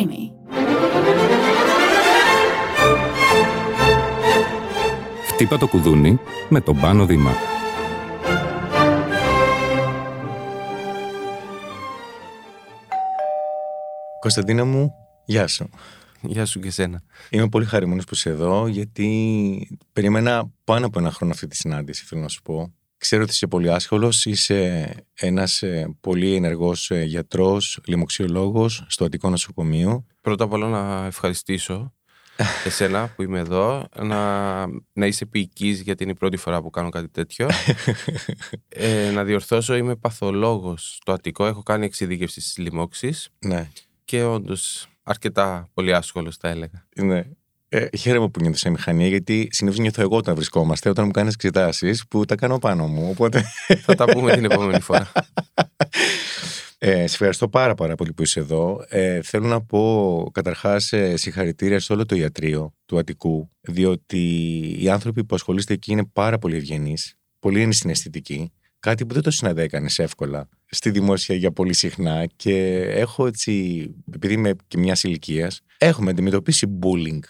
Creamy. Χτύπα το κουδούνι με τον Πάνο Δήμα. Κωνσταντίνα μου, γεια σου. Γεια σου και εσένα. Είμαι πολύ χαρούμενος που είσαι εδώ, γιατί περίμενα πάνω από ένα χρόνο αυτή τη συνάντηση, θέλω να σου πω. Ξέρω ότι είσαι πολύ άσχολος, είσαι ένας ε, πολύ ενεργός ε, γιατρός, λοιμοξιολόγος στο Αττικό Νοσοκομείο. Πρώτα απ' όλα να ευχαριστήσω εσένα που είμαι εδώ, να, να είσαι ποιητής γιατί είναι η πρώτη φορά που κάνω κάτι τέτοιο. ε, να διορθώσω, είμαι παθολόγος στο Αττικό, έχω κάνει εξειδίκευση στις λοιμώξεις ναι, και όντως αρκετά πολύ άσχολος θα έλεγα. ναι. Ε, χαίρομαι που νιώθω σε μηχανία, γιατί συνήθως νιώθω εγώ όταν βρισκόμαστε, όταν μου κάνεις εξετάσεις που τα κάνω πάνω μου. Οπότε. θα τα πούμε την επόμενη φορά. Ε, σε ευχαριστώ πάρα, πάρα πολύ που είσαι εδώ. Ε, θέλω να πω καταρχάς συγχαρητήρια σε όλο το ιατρείο του Αττικού, διότι οι άνθρωποι που ασχολείστε εκεί είναι πάρα πολύ ευγενείς, πολύ ενσυναισθητικοί. Κάτι που δεν το συναντέκανε εύκολα στη δημόσια για πολύ συχνά και έχω έτσι, επειδή είμαι και μιας ηλικίας, έχουμε αντιμετωπίσει bullying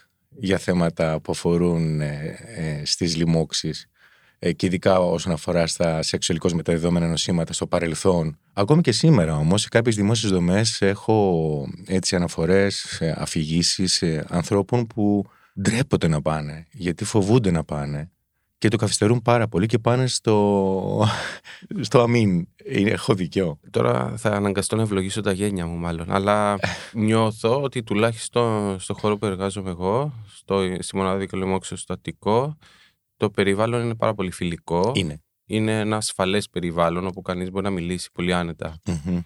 για θέματα που αφορούν ε, ε, στις λοιμώξεις ε, και ειδικά όσον αφορά στα σεξουαλικώς μεταδεδομένα νοσήματα στο παρελθόν. Ακόμη και σήμερα όμως σε κάποιες δημόσιες δομές έχω έτσι αναφορές, αφηγήσεις ανθρώπων που ντρέπονται να πάνε γιατί φοβούνται να πάνε και το καθυστερούν πάρα πολύ και πάνε στο, στο αμήν. Είναι- Έχω δικαιό. Τώρα θα αναγκαστώ να ευλογήσω τα γένια μου μάλλον, αλλά νιώθω ότι τουλάχιστον στο χώρο που εργάζομαι εγώ, στο, στη μονάδα δικαιολημόξεω στο Αττικό, το περιβάλλον είναι πάρα πολύ φιλικό. Είναι. Είναι ένα ασφαλές περιβάλλον όπου κανείς μπορεί να μιλήσει πολύ άνετα. Μμμ.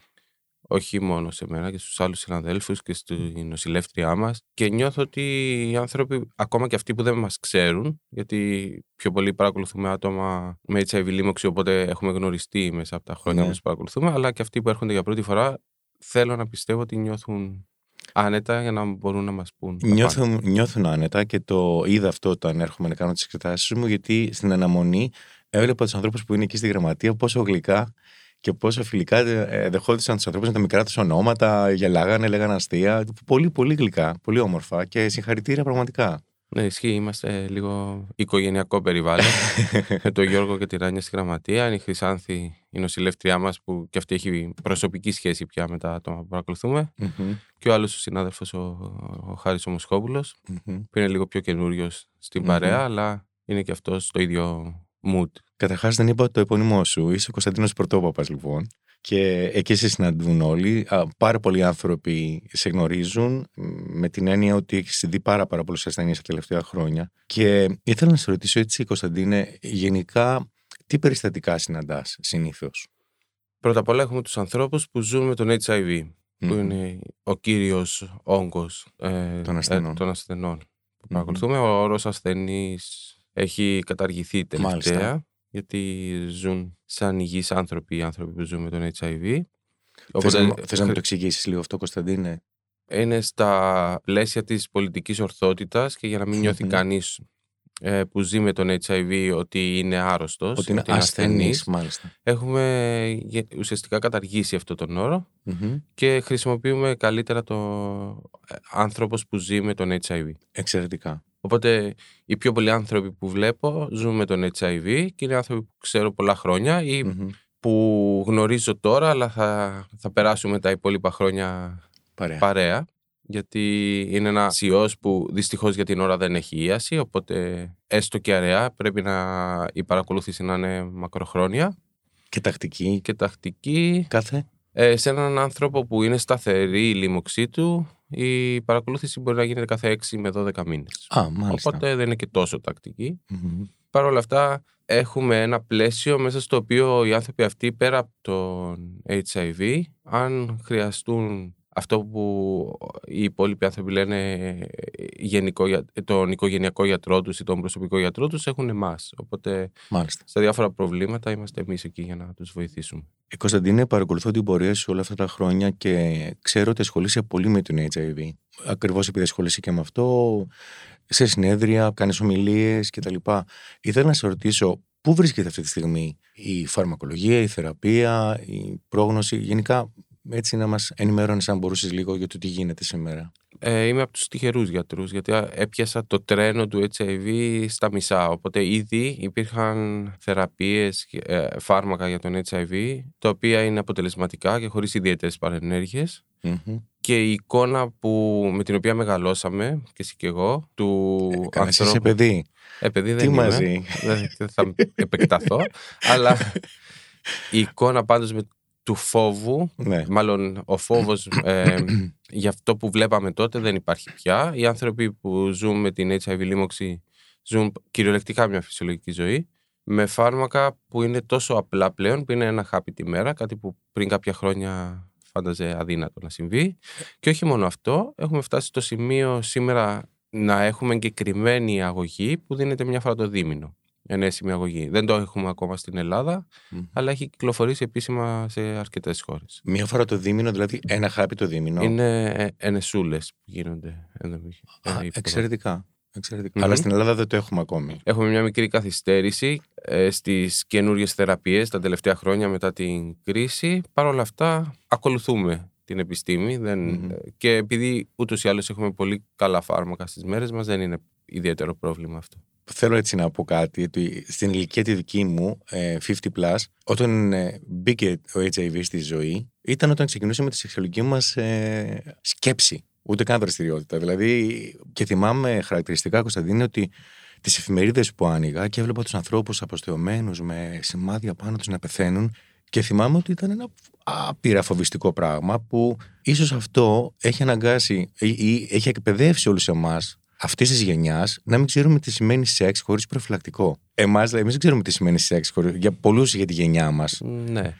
Όχι μόνο σε μένα και στους άλλους συναδέλφους και στη νοσηλεύτριά μας και νιώθω ότι οι άνθρωποι, ακόμα και αυτοί που δεν μας ξέρουν γιατί πιο πολύ παρακολουθούμε άτομα με HIV λίμωξη οπότε έχουμε γνωριστεί μέσα από τα χρόνια Ναι. που τους παρακολουθούμε αλλά και αυτοί που έρχονται για πρώτη φορά θέλω να πιστεύω ότι νιώθουν άνετα για να μπορούν να μας πούν. τα πάντα. Νιώθουν, νιώθουν άνετα και το είδα αυτό όταν έρχομαι να κάνω τις εξετάσεις μου, γιατί στην αναμονή έβλεπα τους ανθρώπους που είναι εκεί στη γραμματεία πόσο γλυκά και πόσο φιλικά ε, δεχόντουσαν τους ανθρώπους με τα μικρά τους ονόματα, γελάγανε, λέγανε αστεία. Πολύ, πολύ γλυκά, πολύ όμορφα και συγχαρητήρια πραγματικά. Ναι, ισχύει. Είμαστε λίγο οικογενειακό περιβάλλον. με τον Γιώργο και τη Ράνια στη γραμματεία. Είναι η Χρυσάνθη, η νοσηλεύτριά μας, που και αυτή έχει προσωπική σχέση πια με τα άτομα που παρακολουθούμε. Μμμ, Και ο άλλος ο συνάδελφος, ο, ο Χάρης Ομοσχόπουλος, μμμ. που είναι λίγο πιο καινούριος στην Μμμ. παρέα, αλλά είναι και αυτός στο ίδιο mood. Καταρχάς, δεν είπα το επώνυμό σου. Είσαι ο Κωνσταντίνος Πρωτόπαπας, λοιπόν. Και εκεί σε συναντούν όλοι. Α, Πάρα πολλοί άνθρωποι σε γνωρίζουν μ, με την έννοια ότι έχεις δει πάρα, πάρα πολλού ασθενεί τα τελευταία χρόνια. Και ήθελα να σε ρωτήσω έτσι, Κωνσταντίνε, γενικά τι περιστατικά συναντάς συνήθως; Πρώτα απ' όλα έχουμε τους ανθρώπους που ζουν με τον HIV, που είναι ο κύριος όγκος ε, Των ασθενών. των ασθενών που Μμμ. παρακολουθούμε. Ο όρος ασθενής έχει καταργηθεί τελευταία, Μάλιστα. γιατί ζουν σαν υγιείς άνθρωποι οι άνθρωποι που ζουν με τον HIV. Θες να, μου- Οπότε θες να μου το εξηγήσεις λίγο αυτό, Κωνσταντίνε; είναι στα πλαίσια της πολιτικής ορθότητας και για να μην νιώθει Μμμ. κανείς ε, που ζει με τον HIV ότι είναι άρρωστος, Ότι είναι ασθενής, μάλιστα. Έχουμε γε- ουσιαστικά καταργήσει αυτό τον όρο Μμμ. και χρησιμοποιούμε καλύτερα το ε, άνθρωπος που ζει με τον HIV. Εξαιρετικά. Οπότε οι πιο πολλοί άνθρωποι που βλέπω ζουν με τον HIV και είναι άνθρωποι που ξέρω πολλά χρόνια ή Μμμ. που γνωρίζω τώρα αλλά θα, θα περάσουμε τα υπόλοιπα χρόνια Παρέα. παρέα γιατί είναι ένας ιός που δυστυχώς για την ώρα δεν έχει ίαση οπότε έστω και αραιά πρέπει να η παρακολούθηση να είναι μακροχρόνια Και τακτική. και τακτική Κάθε. ε, σε έναν άνθρωπο που είναι σταθερή η λίμωξή του η παρακολούθηση μπορεί να γίνεται κάθε 6 με 12 μήνες Α, μάλιστα. οπότε δεν είναι και τόσο τακτική Μμμ. Παρ' όλα αυτά έχουμε ένα πλαίσιο μέσα στο οποίο οι άνθρωποι αυτοί πέρα από τον HIV αν χρειαστούν αυτό που οι υπόλοιποι άνθρωποι λένε γενικό, για- τον οικογενειακό γιατρό τους ή τον προσωπικό γιατρό τους έχουν εμάς. Οπότε Μάλιστα. στα διάφορα προβλήματα είμαστε εμείς εκεί για να τους βοηθήσουμε. Ε, Κωνσταντίνε, παρακολουθώ την πορεία σου όλα αυτά τα χρόνια και ξέρω ότι ασχολείσαι πολύ με τον HIV. Ακριβώς επειδή ασχολείσαι και με αυτό, σε συνέδρια, κάνεις ομιλίες κτλ. Ήθελα να σε ρωτήσω, πού βρίσκεται αυτή τη στιγμή η φαρμακολογία, η θεραπεία, η πρόγνωση, γενικά έτσι να μας ενημερώνεις αν μπορούσες λίγο για το τι γίνεται σήμερα. Ε, είμαι από τους τυχερούς γιατρούς γιατί έπιασα το τρένο του HIV στα μισά οπότε ήδη υπήρχαν θεραπείες, ε, φάρμακα για τον HIV τα οποία είναι αποτελεσματικά και χωρίς ιδιαίτερες παρενέργειες και η εικόνα που, με την οποία μεγαλώσαμε και εσύ και εγώ του ε, ανθρώπου... Είσαι παιδί; Ε, παιδί δεν Τι είμαι. μαζί. Δεν θα επεκταθώ. αλλά η εικόνα πάντως με, του φόβου, Ναι. μάλλον ο φόβος ε, για αυτό που βλέπαμε τότε δεν υπάρχει πια. Οι άνθρωποι που ζουν με την HIV λίμωξη ζουν κυριολεκτικά μια φυσιολογική ζωή με φάρμακα που είναι τόσο απλά πλέον που είναι ένα χάπι τη μέρα, κάτι που πριν κάποια χρόνια φάνταζε αδύνατο να συμβεί. Και όχι μόνο αυτό, έχουμε φτάσει στο σημείο σήμερα να έχουμε εγκεκριμένη αγωγή που δίνεται μια φορά το δίμηνο. Ενέσιμη αγωγή. Δεν το έχουμε ακόμα στην Ελλάδα, Μμμ. αλλά έχει κυκλοφορήσει επίσημα σε αρκετές χώρες. Μία φορά το δίμηνο, δηλαδή ένα χάπι το δίμηνο. Είναι ενεσούλες που γίνονται. ενδομη- Α, ε, υποδο- εξαιρετικά. εξαιρετικά. Μμμ. Αλλά στην Ελλάδα δεν το έχουμε ακόμη. Έχουμε μια μικρή καθυστέρηση ε, στις καινούριες θεραπείες τα τελευταία χρόνια μετά την κρίση. Παρ' όλα αυτά ακολουθούμε την επιστήμη δεν... Μμμ. και επειδή ούτως ή άλλως έχουμε πολύ καλά φάρμακα στις μέρες μας δεν είναι ιδιαίτερο πρόβλημα αυτό. Θέλω έτσι να πω κάτι, ότι στην ηλικία τη δική μου, ε, 50 plus, όταν ε, μπήκε ο HIV στη ζωή, ήταν όταν ξεκινούσαμε τη σεξουαλική μας ε, σκέψη. Ούτε καν δραστηριότητα. Δηλαδή, και θυμάμαι χαρακτηριστικά, Κωνσταντίνε, ότι τις εφημερίδες που άνοιγα και έβλεπα τους ανθρώπους αποστεωμένους με σημάδια πάνω τους να πεθαίνουν. Και θυμάμαι ότι ήταν ένα άπειρα φοβιστικό πράγμα που ίσως αυτό έχει αναγκάσει ή, ή έχει εκπαιδεύσει όλους εμάς αυτής της γενιάς να μην ξέρουμε τι σημαίνει σεξ χωρίς προφυλακτικό. Εμάς, δηλαδή, εμείς δεν ξέρουμε τι σημαίνει σεξ χωρίς, για πολλούς για τη γενιά μας. Ναι.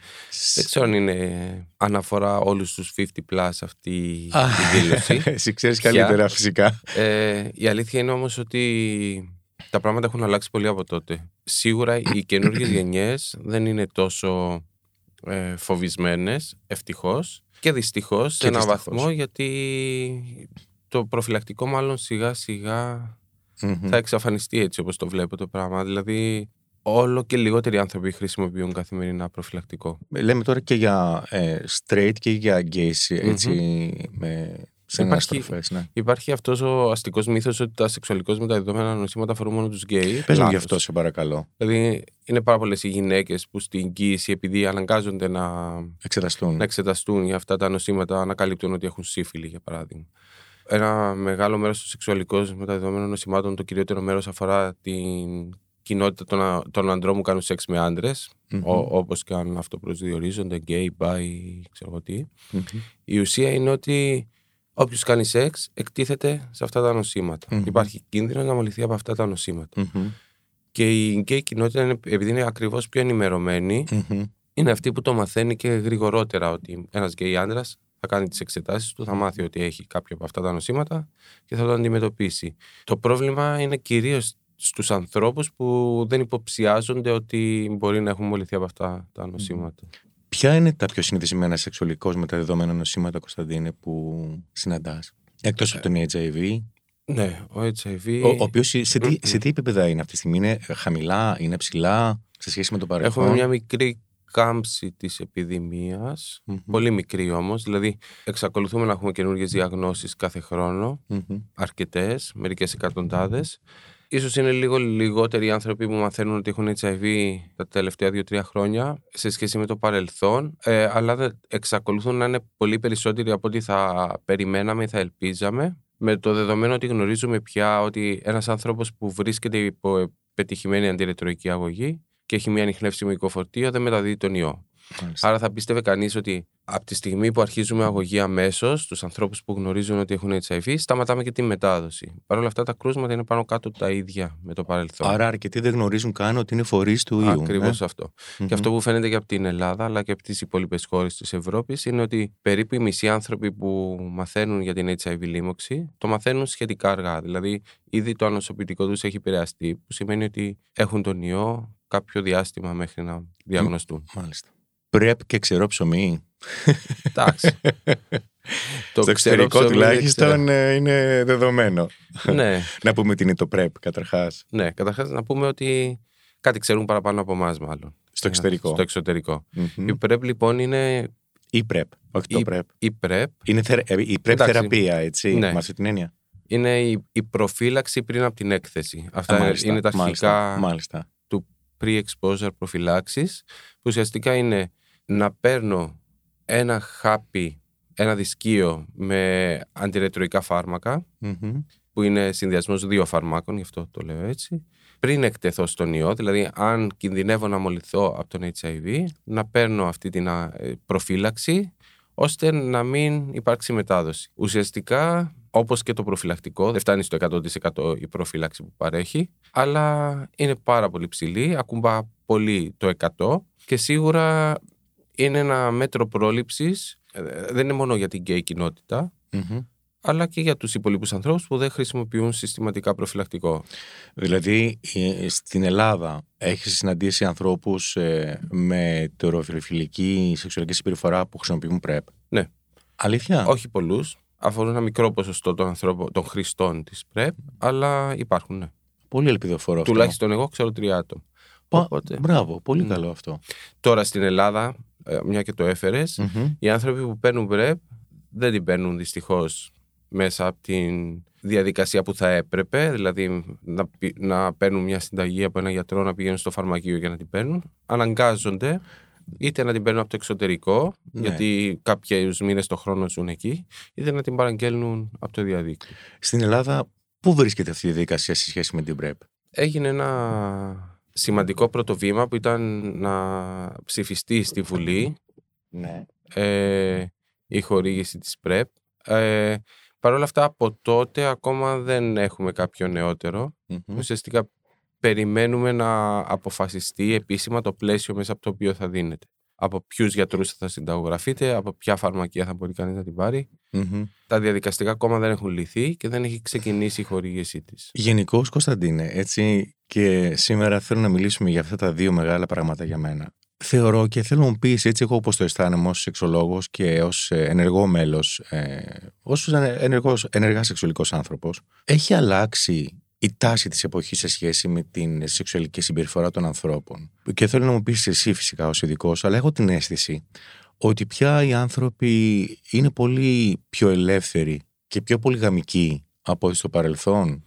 Δεν ξέρω αν είναι αναφορά όλους τους 50 plus αυτή η δήλωση. Εσύ ξέρεις καλύτερα, φυσικά. Ε, η αλήθεια είναι όμως ότι τα πράγματα έχουν αλλάξει πολύ από τότε. Σίγουρα οι καινούργιες γενιές δεν είναι τόσο ε, φοβισμένες, ευτυχώς. Και δυστυχώς σε Και έναν δυστυχώς. βαθμό γιατί το προφυλακτικό μάλλον σιγά σιγά Μμμ. θα εξαφανιστεί έτσι όπως το βλέπω το πράγμα. Δηλαδή όλο και λιγότεροι άνθρωποι χρησιμοποιούν καθημερινά προφυλακτικό. Λέμε τώρα και για ε, straight και για gays, έτσι, με Υπάρχει- στροφές, ναι. Υπάρχει αυτός ο αστικός μύθος ότι τα σεξουαλικώς μεταδεδομένα νοσήματα αφορούν μόνο τους γκέι. Πες μου γι' Λάθος. αυτό, σε παρακαλώ. Δηλαδή, είναι πάρα πολλές οι γυναίκες που στην κοίηση, επειδή αναγκάζονται να, Εξεταστούν. να εξεταστούν για αυτά τα νοσήματα, ανακαλύπτουν ότι έχουν σύφυλλη, για παράδειγμα. Ένα μεγάλο μέρος των σεξουαλικών μεταδεδομένων νοσημάτων, το κυριότερο μέρος αφορά την κοινότητα των, α- των ανδρών που κάνουν σεξ με άντρες, Μμμ. όπως και αν αυτό προσδιορίζονται, γκέι, μπάι, ξέρω εγώ τι. Μμμ. Η ουσία είναι ότι όποιος κάνει σεξ εκτίθεται σε αυτά τα νοσήματα. Μμμ. Υπάρχει κίνδυνο να μολυθεί από αυτά τα νοσήματα. Μμμ. Και η γκέι κοινότητα, είναι, επειδή είναι ακριβώς πιο ενημερωμένη, Μμμ. είναι αυτή που το μαθαίνει και γρηγορότερα ότι ένας γκέι άντρας θα κάνει τις εξετάσεις του, θα μάθει ότι έχει κάποιο από αυτά τα νοσήματα και θα το αντιμετωπίσει. Το πρόβλημα είναι κυρίως στους ανθρώπους που δεν υποψιάζονται ότι μπορεί να έχουν μολυθεί από αυτά τα νοσήματα. Ποια είναι τα πιο συνηθισμένα σεξουαλικώς μεταδιδόμενα νοσήματα, Κωνσταντίνε, που συναντάς. Εκτός από τον HIV, Ναι, ο HIV. ο, ο οποίος σε, τι- σε τι επίπεδα είναι αυτή τη στιγμή, είναι χαμηλά, είναι ψηλά, σε σχέση με το παρελθόν; Έχουμε μια μικρή κάμψη της επιδημίας, Μμμ. πολύ μικρή όμως, δηλαδή εξακολουθούμε να έχουμε καινούργιες διαγνώσεις κάθε χρόνο, Μμμ. αρκετές, μερικές εκατοντάδες. Ίσως είναι λίγο λιγότεροι οι άνθρωποι που μαθαίνουν ότι έχουν HIV τα τελευταία δύο-τρία χρόνια σε σχέση με το παρελθόν, ε, αλλά δεν- εξακολουθούν να είναι πολύ περισσότεροι από ό,τι θα περιμέναμε ή θα ελπίζαμε, με το δεδομένο ότι γνωρίζουμε πια ότι ένας άνθρωπος που βρίσκεται υπό πετυχημένη αντιρετροϊκή αγωγή και έχει μια ανιχνεύσιμο οικοφορτίο δεν μεταδίδει τον ιό. Μάλιστα. Άρα θα πίστευε κανείς ότι από τη στιγμή που αρχίζουμε αγωγή αμέσως στου ανθρώπους που γνωρίζουν ότι έχουν HIV, σταματάμε και τη μετάδοση. Παρ' όλα αυτά τα κρούσματα είναι πάνω κάτω τα ίδια με το παρελθόν. Άρα αρκετοί δεν γνωρίζουν καν ότι είναι φορείς του ιού. Ακριβώς ε; αυτό. Μμμ. Και αυτό που φαίνεται και από την Ελλάδα αλλά και από τις υπόλοιπες χώρες της Ευρώπης είναι ότι περίπου οι μισοί άνθρωποι που μαθαίνουν για την HIV λίμωξη το μαθαίνουν σχετικά αργά. Δηλαδή, ήδη το ανοσοποιητικό τους έχει επηρεαστεί, που σημαίνει ότι έχουν τον ιό κάποιο διάστημα μέχρι να διαγνωστούν. Μάλιστα. Πρέπ και ξερό ψωμί. Εντάξει. το Στο ξέρω εξωτερικό ψωμί, δεν τουλάχιστον ε, είναι δεδομένο. ξέρω. ναι, να πούμε τι είναι το πρέπ καταρχάς. ναι. Καταρχάς να πούμε ότι κάτι ξέρουν παραπάνω από εμάς, μάλλον. Στο εξωτερικό. Στο εξωτερικό. Μμμ. Η PrEP λοιπόν είναι. Ή PrEP. Όχι το Ή- PrEP. Η PrEP Είναι θε- ε, η PrEP Εντάξει. θεραπεία, έτσι. Ναι. Με αυτή την έννοια. είναι η, η προφύλαξη πριν από την έκθεση. Αυτά Α, είναι- μάλιστα, είναι τα μάλιστα, αρχικά Μάλιστα. Pre-exposure προφυλάξεις που ουσιαστικά είναι να παίρνω ένα χάπι, ένα δισκείο με αντιρετροϊκά φάρμακα Μμμ. που είναι συνδυασμός δύο φαρμάκων, γι' αυτό το λέω έτσι, πριν εκτεθώ στον ιό, δηλαδή αν κινδυνεύω να μολυθώ από τον HIV, να παίρνω αυτή την α, ε, προφύλαξη ώστε να μην υπάρξει μετάδοση. Ουσιαστικά, όπως και το προφυλακτικό, δεν φτάνει στο 100% η προφύλαξη που παρέχει, αλλά είναι πάρα πολύ ψηλή, ακουμπά πολύ το 100 και σίγουρα είναι ένα μέτρο πρόληψης, ε, δεν είναι μόνο για την γκέι κοινότητα, Μμμ. αλλά και για τους υπολείπους ανθρώπους που δεν χρησιμοποιούν συστηματικά προφυλακτικό. Δηλαδή, ε, στην Ελλάδα έχεις συναντήσει ανθρώπους ε, με τεροφιλοφιλική σεξουαλική συμπεριφορά που χρησιμοποιούν PrEP; Ναι. Αλήθεια; Όχι πολλούς, αφορούν ένα μικρό ποσοστό των, ανθρώπων, των χρηστών της PrEP, αλλά υπάρχουν, ναι. Πολύ ελπιδοφόρο αυτό. Τουλάχιστον εγώ ξέρω τρία άτομα. Πα- Οπότε, Μπράβο, πολύ Μμ. καλό αυτό. τώρα στην Ελλάδα, ε, μια και το έφερες, Μμμ. οι άνθρωποι που παίρνουν PrEP δεν την παίρνουν δυστυχώς μέσα από την διαδικασία που θα έπρεπε, δηλαδή να, πη- να παίρνουν μια συνταγή από ένα γιατρό να πηγαίνουν στο φαρμακείο για να την παίρνουν. Αναγκάζονται είτε να την παίρνουν από το εξωτερικό, Ναι. γιατί κάποιους μήνες το χρόνο ζουν εκεί, είτε να την παραγγέλνουν από το διαδίκτυο. Στην Ελλάδα, πού βρίσκεται αυτή η διαδικασία σε σχέση με την PrEP. Έγινε ένα σημαντικό πρώτο βήμα που ήταν να ψηφιστεί στη Βουλή Ναι. ε, η χορήγηση της PrEP. Ε, Παρ' όλα αυτά από τότε ακόμα δεν έχουμε κάποιο νεότερο. Ουσιαστικά περιμένουμε να αποφασιστεί επίσημα το πλαίσιο μέσα από το οποίο θα δίνεται. Από ποιους γιατρούς θα συνταγογραφείτε, από ποια φαρμακεία θα μπορεί κανείς να την πάρει. Τα διαδικαστικά ακόμα δεν έχουν λυθεί και δεν έχει ξεκινήσει η χορήγησή της. Γενικώς, Κωνσταντίνε, έτσι και σήμερα θέλω να μιλήσουμε για αυτά τα δύο μεγάλα πράγματα για μένα. Θεωρώ και θέλω να μου πεις έτσι, εγώ όπως το αισθάνομαι ως σεξολόγος και ως ενεργό μέλος, ε, ως ενεργά σεξουαλικός άνθρωπος, έχει αλλάξει η τάση της εποχής σε σχέση με την σεξουαλική συμπεριφορά των ανθρώπων. Και θέλω να μου πεις εσύ φυσικά ως ειδικός, αλλά έχω την αίσθηση ότι πια οι άνθρωποι είναι πολύ πιο ελεύθεροι και πιο πολυγαμικοί από ό,τι στο παρελθόν;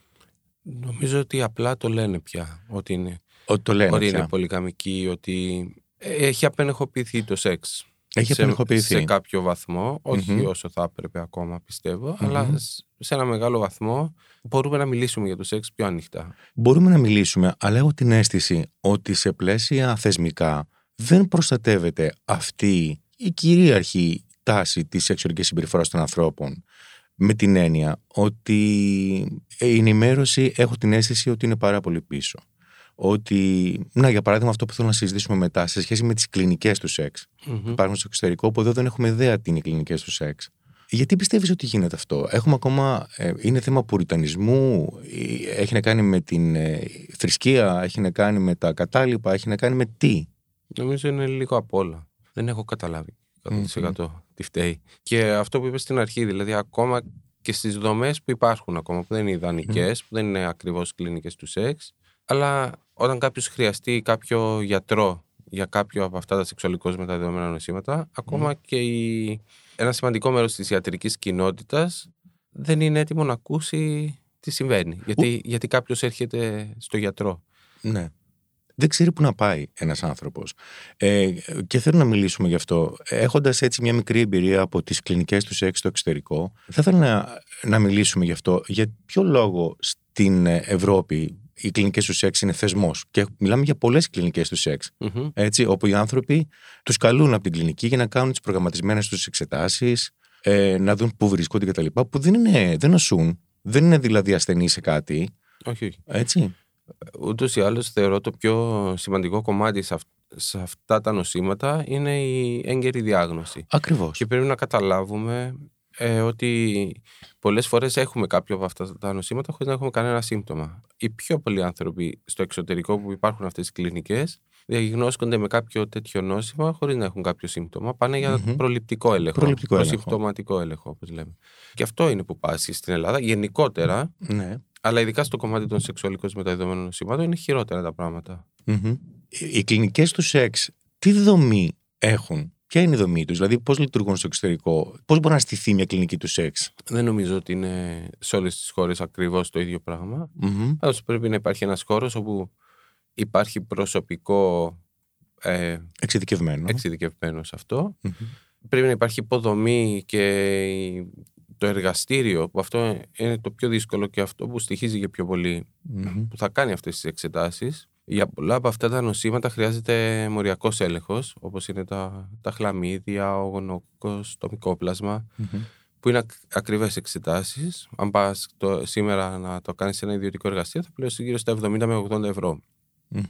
Νομίζω ότι απλά το λένε πια ότι είναι, Ότι το λένε ότι πια. είναι πολυγαμική, ότι έχει απενεχοποιηθεί το σεξ. Έχει σε, απενεχοποιηθεί. σε κάποιο βαθμό, όχι Μμμ. όσο θα έπρεπε ακόμα πιστεύω, Μμμ. αλλά σ- σε ένα μεγάλο βαθμό μπορούμε να μιλήσουμε για το σεξ πιο ανοιχτά. Μπορούμε να μιλήσουμε, αλλά έχω την αίσθηση ότι σε πλαίσια θεσμικά δεν προστατεύεται αυτή η κυρίαρχη τάση της σεξουαλικής συμπεριφοράς των ανθρώπων. Με την έννοια ότι η ενημέρωση έχω την αίσθηση ότι είναι πάρα πολύ πίσω. Ότι, να για παράδειγμα αυτό που θέλω να συζητήσουμε μετά σε σχέση με τις κλινικές του σεξ. Μμμ. Υπάρχουν στο εξωτερικό που εδώ δεν έχουμε ιδέα τι είναι οι κλινικές του σεξ. Γιατί πιστεύεις ότι γίνεται αυτό; Έχουμε ακόμα, ε, είναι θέμα πουριτανισμού, ε, έχει να κάνει με την ε, θρησκεία, έχει να κάνει με τα κατάλοιπα, έχει να κάνει με τι; Νομίζω είναι λίγο απ' όλα. Δεν έχω καταλάβει 100% τι φταίει. Και αυτό που είπες στην αρχή, δηλαδή ακόμα και στις δομές που υπάρχουν ακόμα, που δεν είναι ιδανικές, που δεν είναι ακριβώς κλινικές του σεξ, αλλά όταν κάποιος χρειαστεί κάποιο γιατρό για κάποιο από αυτά τα σεξουαλικώς μεταδεδομένα νοσήματα, ακόμα και η... ένα σημαντικό μέρος της ιατρικής κοινότητας δεν είναι έτοιμο να ακούσει τι συμβαίνει. Γιατί, γιατί κάποιος έρχεται στο γιατρό. Ναι. Δεν ξέρει πού να πάει ένας άνθρωπος. Ε, και θέλω να μιλήσουμε γι' αυτό. Έχοντας έτσι μια μικρή εμπειρία από τις κλινικές του σεξ στο εξωτερικό, θα ήθελα να, να μιλήσουμε γι' αυτό. Για ποιο λόγο στην Ευρώπη οι κλινικές του σεξ είναι θεσμός. Και μιλάμε για πολλές κλινικές του σεξ. Μμμ. Έτσι, όπου οι άνθρωποι τους καλούν από την κλινική για να κάνουν τις προγραμματισμένες τους εξετάσεις, ε, να δουν πού βρίσκονται κτλ. Που δεν, είναι, δεν νοσούν, δεν είναι δηλαδή ασθενείς σε κάτι. Όχι, όχι. Έτσι. Ούτως ή άλλως θεωρώ το πιο σημαντικό κομμάτι σε, αυ- σε αυτά τα νοσήματα είναι η έγκαιρη διάγνωση. Ακριβώς. Και πρέπει να καταλάβουμε ε, ότι πολλές φορές έχουμε κάποιο από αυτά τα νοσήματα χωρίς να έχουμε κανένα σύμπτωμα. Οι πιο πολλοί άνθρωποι στο εξωτερικό που υπάρχουν αυτές οι κλινικές διαγνώσκονται με κάποιο τέτοιο νόσημα χωρίς να έχουν κάποιο σύμπτωμα. Πάνε για Μμμ. προληπτικό έλεγχο, Προληπτικό έλεγχο. προσυμπτωματικό έλεγχο όπως λέμε. Και αυτό είναι που πάσχει στην Ελλάδα γενικότερα, Ναι. αλλά ειδικά στο κομμάτι των σεξουαλικώς μεταδεδομένων νοσημάτων είναι χειρότερα τα πράγματα. Μμμ. Οι οι κλινικές του σεξ τι δομή έχουν. Ποια είναι η δομή τους, δηλαδή πώς λειτουργούν στο εξωτερικό, πώς μπορεί να στηθεί μια κλινική του σεξ; Δεν νομίζω ότι είναι σε όλες τις χώρες ακριβώς το ίδιο πράγμα. Μμμ. Πάντως πρέπει να υπάρχει ένας χώρος όπου υπάρχει προσωπικό ε, Εξειδικευμένο. εξειδικευμένο σε αυτό. Μμμ. Πρέπει να υπάρχει υποδομή και η- το εργαστήριο, που αυτό είναι το πιο δύσκολο και αυτό που στοιχίζει και πιο πολύ Μμμ. που θα κάνει αυτές τις εξετάσεις. Για πολλά από αυτά τα νοσήματα χρειάζεται μοριακός έλεγχος, όπως είναι τα, τα χλαμίδια, ο γονοκός, το μικόπλασμα, Μμμ. που είναι ακ, ακριβές εξετάσεις. Αν πας το, σήμερα να το κάνεις σε ένα ιδιωτικό εργαστήριο, θα πληρώσεις γύρω στα 70 με 80 ευρώ. Μμμ.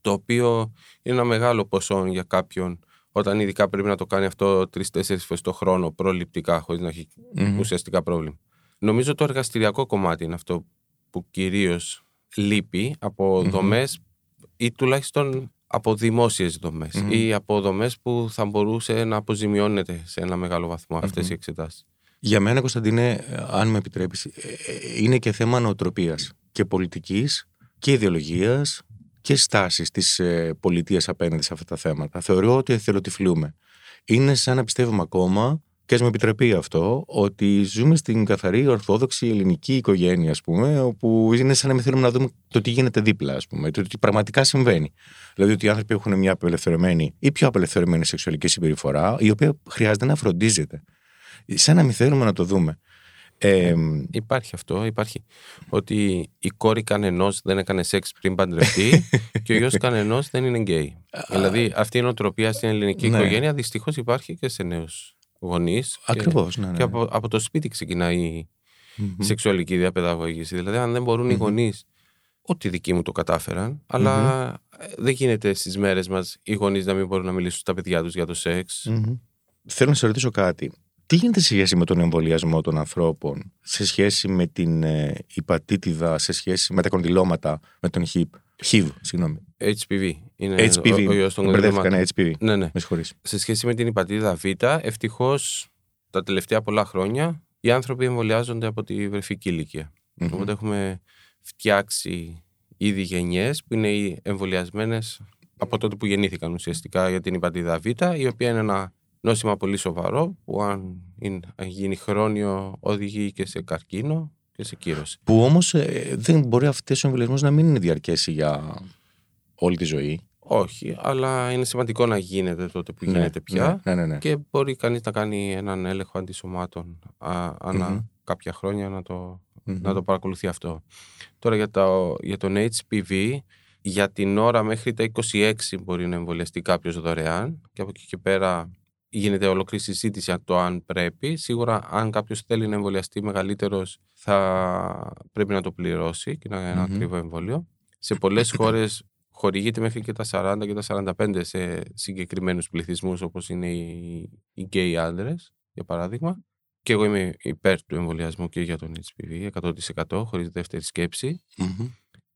Το οποίο είναι ένα μεγάλο ποσό για κάποιον όταν ειδικά πρέπει να το κάνει αυτό τρει-τέσσερι φορές το χρόνο προληπτικά, χωρίς να έχει Μμμ. ουσιαστικά πρόβλημα. Νομίζω το εργαστηριακό κομμάτι είναι αυτό που κυρίως λείπει από Μμμ. δομές ή τουλάχιστον από δημόσιες δομές Μμμ. ή από δομές που θα μπορούσε να αποζημιώνεται σε ένα μεγάλο βαθμό αυτές Μμμ. οι εξετάσεις. Για μένα, Κωνσταντίνε, ε, αν με επιτρέπεις, ε, ε, είναι και θέμα νοοτροπίας και πολιτικής και ιδεολογίας και στάσης της ε, πολιτείας απέναντι σε αυτά τα θέματα. Θεωρώ ότι εθελοτυφλούμε. Είναι σαν να πιστεύουμε ακόμα, και ας με επιτρεπεί αυτό, ότι ζούμε στην καθαρή ορθόδοξη ελληνική οικογένεια, ας πούμε, όπου είναι σαν να μην θέλουμε να δούμε το τι γίνεται δίπλα, ας πούμε, το τι πραγματικά συμβαίνει. Δηλαδή ότι οι άνθρωποι έχουν μια απελευθερωμένη ή πιο απελευθερωμένη σεξουαλική συμπεριφορά, η οποία χρειάζεται να φροντίζεται. Σαν να μην θέλουμε να το δούμε. Ε, Υπάρχει αυτό, υπάρχει ότι η κόρη κανενός δεν έκανε σεξ πριν παντρευτεί και ο γιος κανενός δεν είναι γκέι. δηλαδή αυτή η νοοτροπία στην ελληνική Ναι. οικογένεια δυστυχώς υπάρχει και σε νέους γονείς. και- Ακριβώς, ναι, ναι. Και από, από το σπίτι ξεκινάει η Μμμ. σεξουαλική διαπαιδαγωγήση. Δηλαδή, αν δεν μπορούν οι Μμμ. γονείς, ότι οι δικοί μου το κατάφεραν, αλλά ε, δεν γίνεται στις μέρες μας οι γονείς να μην μπορούν να μιλήσουν στα παιδιά τους για το σεξ. Μμμ. Θέλω να σε ρωτήσω κάτι. Τι γίνεται σε σχέση με τον εμβολιασμό των ανθρώπων, σε σχέση με την ε, υπατήτηδα, σε σχέση με τα κοντιλώματα, με τον HIV, HIV συγγνώμη. HPV. Είναι HPV. ο, ο ιός των Μπερδεύτηκα, κοντιλωμάτων. ναι, HPV. Ναι, ναι. Με συγχωρείς. Σε σχέση με την υπατήτηδα Β, ευτυχώς τα τελευταία πολλά χρόνια οι άνθρωποι εμβολιάζονται από τη βρεφική ηλικία. Μμμ. Οπότε έχουμε φτιάξει ήδη γενιές που είναι οι εμβολιασμένες από τότε που γεννήθηκαν ουσιαστικά για την υπατήδα Β, η οποία είναι ένα νόσημα πολύ σοβαρό που αν, είναι, αν γίνει χρόνιο οδηγεί και σε καρκίνο και σε κύρωση. Που όμως ε, δεν μπορεί αυτές ο εμβολιασμός να μην είναι διαρκέσει για όλη τη ζωή. Όχι, αλλά είναι σημαντικό να γίνεται τότε που γίνεται πια Ναι, ναι, ναι. και μπορεί κανείς να κάνει έναν έλεγχο αντισωμάτων α, ανά Μμμ. κάποια χρόνια να το, Μμμ. να το παρακολουθεί αυτό. Τώρα για, το, για τον HPV, για την ώρα μέχρι τα 26 μπορεί να εμβολιαστεί κάποιος δωρεάν και από εκεί και πέρα γίνεται ολοκλήρη συζήτηση για το αν πρέπει. Σίγουρα αν κάποιος θέλει να εμβολιαστεί μεγαλύτερος θα πρέπει να το πληρώσει και να είναι ένα Μμμ. ακριβό εμβόλιο. Σε πολλές χώρες χορηγείται μέχρι και τα 40 και τα 45 σε συγκεκριμένους πληθυσμούς όπως είναι οι, οι γκέι άντρες, για παράδειγμα. Και εγώ είμαι υπέρ του εμβολιασμού και για τον HPV, 100% χωρίς δεύτερη σκέψη. Μμμ.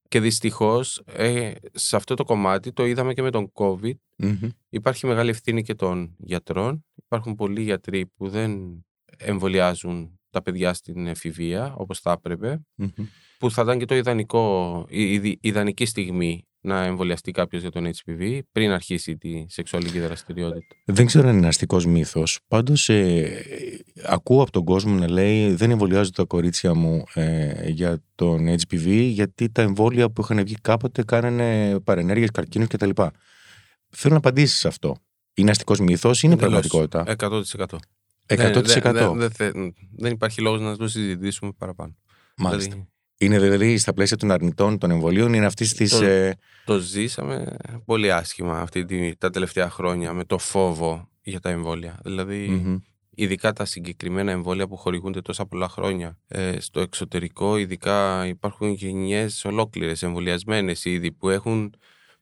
Και δυστυχώς ε, σε αυτό το κομμάτι το είδαμε και με τον COVID. Μμμ. Υπάρχει μεγάλη ευθύνη και των γιατρών. Υπάρχουν πολλοί γιατροί που δεν εμβολιάζουν τα παιδιά στην εφηβεία όπως θα έπρεπε. Μμμ. Που θα ήταν και το ιδανικό, η η- ιδανική στιγμή να εμβολιαστεί κάποιος για τον HPV πριν αρχίσει τη σεξουαλική δραστηριότητα. Δεν ξέρω αν είναι αστικός μύθος. Πάντως, ε, ακούω από τον κόσμο να λέει δεν εμβολιάζω τα κορίτσια μου ε, για τον HPV γιατί τα εμβόλια που είχαν βγει κάποτε κάνανε παρενέργειες, καρκίνους κτλ. Θέλω να απαντήσεις σε αυτό. Είναι αστικός μύθος ή είναι Εντελώς. πραγματικότητα; 100%. 100%. Δεν, δεν, δεν, δεν, θε- δεν υπάρχει λόγος να το συζητήσουμε παραπάνω. Μάλιστα. Δηλαδή, Είναι δηλαδή στα πλαίσια των αρνητών των εμβολίων, είναι αυτή της. Το- Ε, το ζήσαμε πολύ άσχημα αυτή τη, τα τελευταία χρόνια με το φόβο για τα εμβόλια. Δηλαδή, μμμ. ειδικά τα συγκεκριμένα εμβόλια που χορηγούνται τόσα πολλά χρόνια ε, στο εξωτερικό, ειδικά υπάρχουν γενιές ολόκληρες εμβολιασμένες ήδη που έχουν,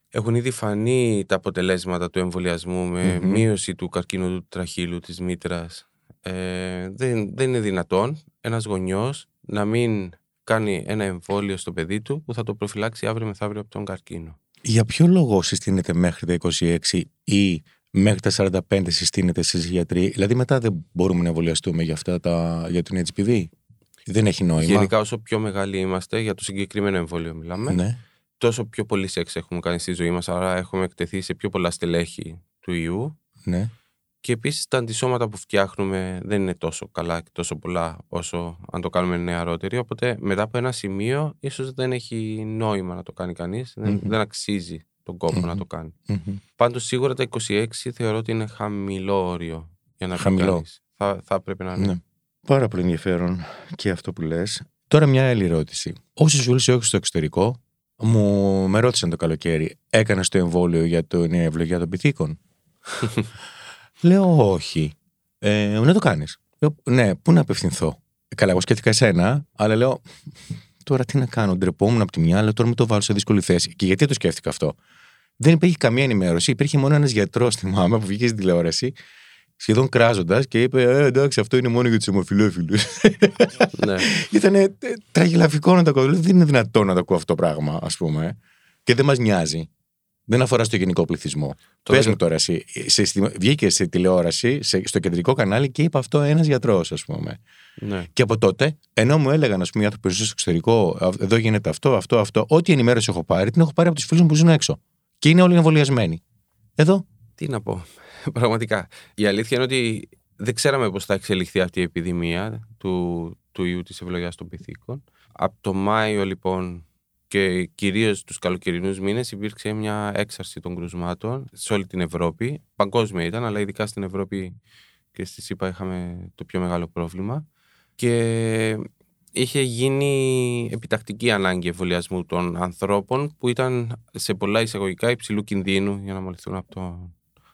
έχουν ήδη φανεί τα αποτελέσματα του εμβολιασμού με Μμμ. μείωση του καρκίνου του τραχύλου της μήτρας. Ε, δεν, δεν είναι δυνατόν ένας γονιός να μην κάνει ένα εμβόλιο στο παιδί του που θα το προφυλάξει αύριο μεθαύριο από τον καρκίνο. Για ποιο λόγο συστήνεται μέχρι τα 26 ή μέχρι τα 45 συστήνεται εσείς γιατροί, δηλαδή μετά δεν μπορούμε να εμβολιαστούμε για, αυτά τα, για τον HPV. Δεν έχει νόημα. Γενικά όσο πιο μεγάλοι είμαστε, για το συγκεκριμένο εμβόλιο μιλάμε, Ναι. τόσο πιο πολύ σεξ έχουμε κάνει στη ζωή μας, άρα έχουμε εκτεθεί σε πιο πολλά στελέχη του ιού. ναι. Και επίσης τα αντισώματα που φτιάχνουμε δεν είναι τόσο καλά και τόσο πολλά όσο αν το κάνουμε νεαρότεροι. Οπότε μετά από ένα σημείο, ίσως δεν έχει νόημα να το κάνει κανείς. Δεν, δεν αξίζει τον κοπο να το κάνει. Μμμ. Πάντως σίγουρα τα 26 θεωρώ ότι είναι χαμηλό όριο για να Χαμηλό. χαμηλό. Θα, θα πρέπει να είναι. Ναι. Πάρα πολύ ενδιαφέρον και αυτό που λες. Τώρα μια άλλη ερώτηση. Όσε δουλειέ έχω στο εξωτερικό, μου με ρώτησαν το καλοκαίρι, έκανες το εμβόλιο για την ευλογία των πυθίκων. Λέω όχι. Ε, να το κάνεις. Ναι, πού να απευθυνθώ; Ε, Καλά, εγώ σκέφτηκα εσένα, αλλά λέω τώρα τι να κάνω. Ντρεπόμουν από τη μια, αλλά τώρα με το βάλω σε δύσκολη θέση. Και γιατί το σκέφτηκα αυτό; Δεν υπήρχε καμία ενημέρωση. Υπήρχε μόνο ένας γιατρός, θυμάμαι, που βγήκε στην τηλεόραση, σχεδόν κράζοντας και είπε: ε, Εντάξει, αυτό είναι μόνο για τους ομοφυλόφιλου. ναι. Ήταν τραγελαφικό να το ακούω. Δεν είναι δυνατόν να το ακούω αυτό το πράγμα, ας πούμε. Και δεν μας νοιάζει. Δεν αφορά στο γενικό πληθυσμό. Τώρα- Πες μου τώρα, εσύ, σε, στη- βγήκε σε τηλεόραση, σε, στο κεντρικό κανάλι και είπε αυτό ένας γιατρός, ας πούμε. ναι. Και από τότε, ενώ μου έλεγαν, ας πούμε, οι άνθρωποι που ζουν στο εξωτερικό, «Α, εδώ γίνεται αυτό, αυτό, αυτό, ό,τι ενημέρωση έχω πάρει, την έχω πάρει από τους φίλους μου που ζουν έξω. Και είναι όλοι εμβολιασμένοι. Εδώ. Τι να πω. Πραγματικά. Η αλήθεια είναι ότι δεν ξέραμε πώς θα εξελιχθεί αυτή η επιδημία του, του ιού της ευλογιάς των πυθίκων. Από το Μάιο λοιπόν και κυρίως τους καλοκαιρινούς μήνες υπήρξε μια έξαρση των κρουσμάτων σε όλη την Ευρώπη. Παγκόσμια ήταν, αλλά ειδικά στην Ευρώπη και στη ΣΥΠΑ είχαμε το πιο μεγάλο πρόβλημα. Και είχε γίνει επιτακτική ανάγκη εμβολιασμού των ανθρώπων που ήταν σε πολλά εισαγωγικά υψηλού κινδύνου για να μολυθούν από, το,